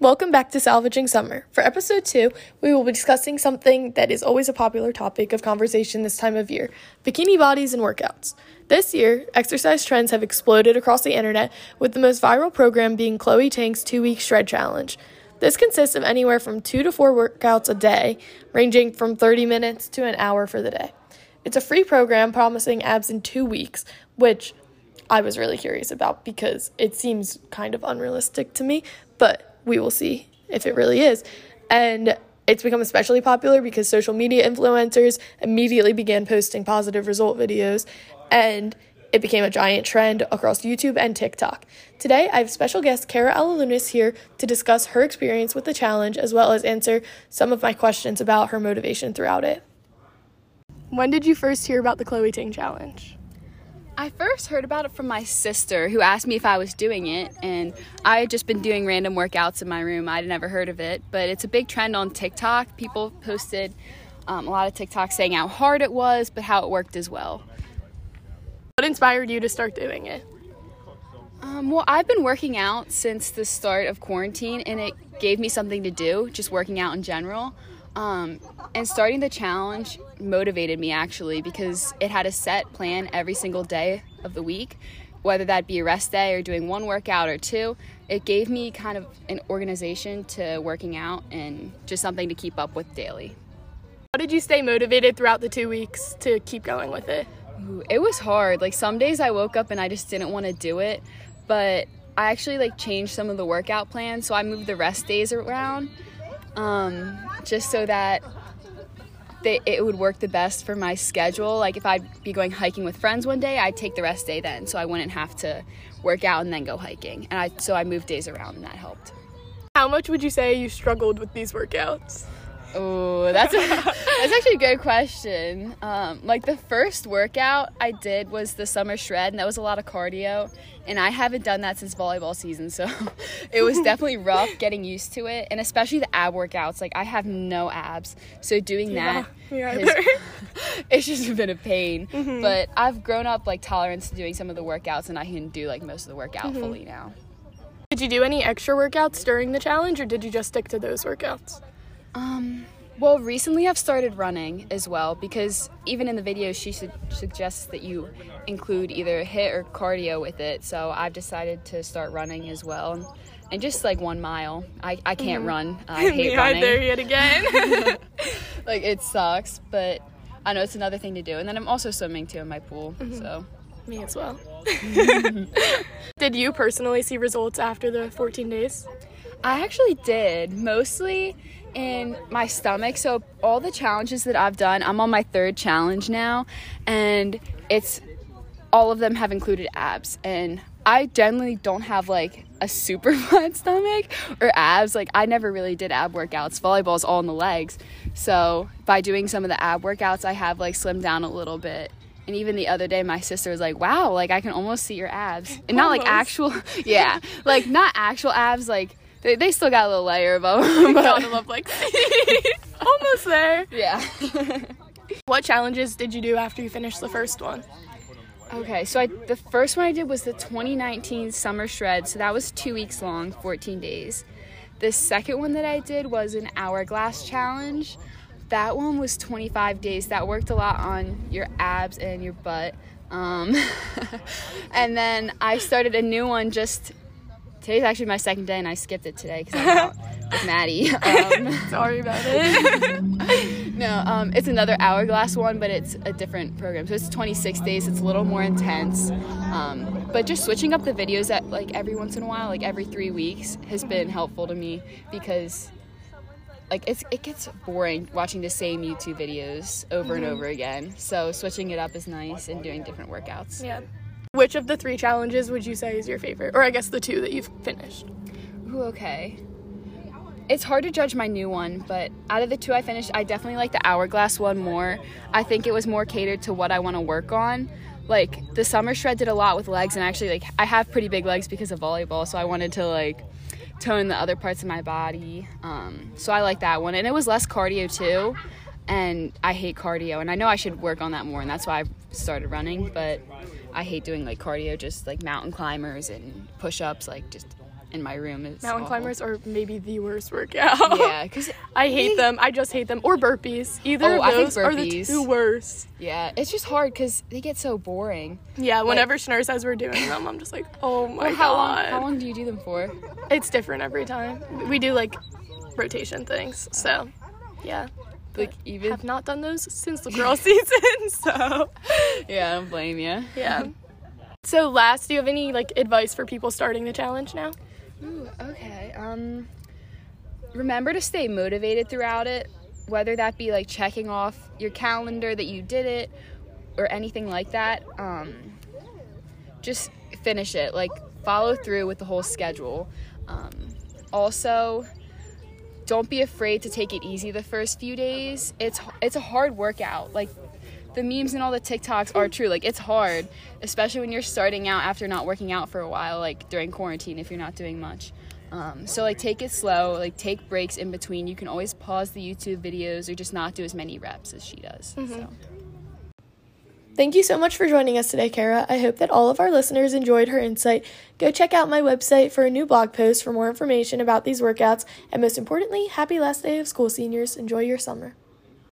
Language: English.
Welcome back to Salvaging Summer. For episode two, we will be discussing something that is always a popular topic of conversation this time of year bikini bodies and workouts. This year, exercise trends have exploded across the internet, with the most viral program being Chloe Ting's two week shred challenge. This consists of anywhere from two to four workouts a day, ranging from 30 minutes to an hour for the day. It's a free program promising abs in two weeks, which I was really curious about because it seems kind of unrealistic to me, but we will see if it really is. And it's become especially popular because social media influencers immediately began posting positive result videos and it became a giant trend across YouTube and TikTok. Today, I have special guest Kara Alalunas here to discuss her experience with the challenge as well as answer some of my questions about her motivation throughout it. When did you first hear about the Chloe Ting challenge? I first heard about it from my sister who asked me if I was doing it, and I had just been doing random workouts in my room. I'd never heard of it, but it's a big trend on TikTok. People posted um, a lot of TikToks saying how hard it was, but how it worked as well. What inspired you to start doing it? Um, well, I've been working out since the start of quarantine, and it gave me something to do, just working out in general. Um, and starting the challenge motivated me actually because it had a set plan every single day of the week, whether that be a rest day or doing one workout or two. It gave me kind of an organization to working out and just something to keep up with daily. How did you stay motivated throughout the two weeks to keep going with it? Ooh, it was hard. Like some days I woke up and I just didn't want to do it, but I actually like changed some of the workout plans, so I moved the rest days around um, just so that they, it would work the best for my schedule. Like if I'd be going hiking with friends one day, I'd take the rest day then, so I wouldn't have to work out and then go hiking. And I so I moved days around, and that helped. How much would you say you struggled with these workouts? Oh, that's a, that's actually a good question. Um, like the first workout I did was the summer shred, and that was a lot of cardio. And I haven't done that since volleyball season, so it was definitely rough getting used to it, and especially the ab workouts. Like I have no abs, so doing Yeah, that, has- it's just been a pain. Mm-hmm. But I've grown up like tolerance to doing some of the workouts, and I can do like most of the workout Mm-hmm. fully now. Did you do any extra workouts during the challenge or did you just stick to those workouts? Um, well, recently I've started running as well because even in the video she su- suggests that you include either a HIIT or cardio with it. So I've decided to start running as well, and, just like one mile. I, I can't mm-hmm. run. I hate Me running. there yet again. Like it sucks, but I know it's another thing to do. And then I'm also swimming too in my pool. Mm-hmm. So Me as well. did you personally see results after the 14 days? I actually did mostly in my stomach. So all the challenges that I've done, I'm on my third challenge now, and it's all of them have included abs. And I generally don't have like a super flat stomach or abs. Like I never really did ab workouts. Volleyball's all in the legs. So by doing some of the ab workouts, I have like slimmed down a little bit. And even the other day, my sister was like, "Wow, like I can almost see your abs, and not like actual, yeah, like not actual abs, like they, they still got a little layer above them. But, love like almost there. yeah. What challenges did you do after you finished the first one? okay, so I the first one I did was the 2019 summer shred. So that was two weeks long, 14 days. The second one that I did was an hourglass challenge. That one was 25 days. That worked a lot on your abs and your butt. Um, and then I started a new one just today's actually my second day, and I skipped it today because I'm out with Maddie. Um, Sorry about it. no, um, it's another hourglass one, but it's a different program. So it's 26 days. It's a little more intense. Um, but just switching up the videos at like every once in a while, like every three weeks, has been helpful to me because like it's it gets boring watching the same YouTube videos over and over again. So switching it up is nice and doing different workouts. yeah. Which of the three challenges would you say is your favorite? Or I guess the two that you've finished. Ooh, okay. It's hard to judge my new one, but out of the two I finished, I definitely like the hourglass one more. I think it was more catered to what I want to work on. Like the summer shred did a lot with legs, and actually, like I have pretty big legs because of volleyball, so I wanted to like tone the other parts of my body. Um, so I like that one, and it was less cardio too. And I hate cardio, and I know I should work on that more, and that's why I started running. But I hate doing like cardio, just like mountain climbers and push-ups, like just in my room is Mountain awful. climbers are maybe the worst workout. Yeah, because I hate them. I just hate them. Or burpees. Either Oh, of those are the two worst. yeah, it's just hard because they get so boring. Yeah, whenever Schnur says we're doing them, I'm just like, oh my Well, how god. long? How long do you do them for? It's different every time. We do like rotation things. So, yeah. Like even? Have not done those since the girl season. So, Yeah, I don't blame you. yeah. So, last, do you have any like advice for people starting the challenge now? Ooh, okay. Um, remember to stay motivated throughout it, whether that be like checking off your calendar that you did it or anything like that. Um, just finish it. Like follow through with the whole schedule. Um, also, don't be afraid to take it easy the first few days. It's it's a hard workout. Like the memes and all the TikToks are true. Like it's hard, especially when you're starting out after not working out for a while, like during quarantine if you're not doing much. Um, so like take it slow, like take breaks in between. You can always pause the YouTube videos or just not do as many reps as she does. So. Thank you so much for joining us today, Kara. I hope that all of our listeners enjoyed her insight. Go check out my website for a new blog post for more information about these workouts. And most importantly, happy last day of school, seniors. Enjoy your summer.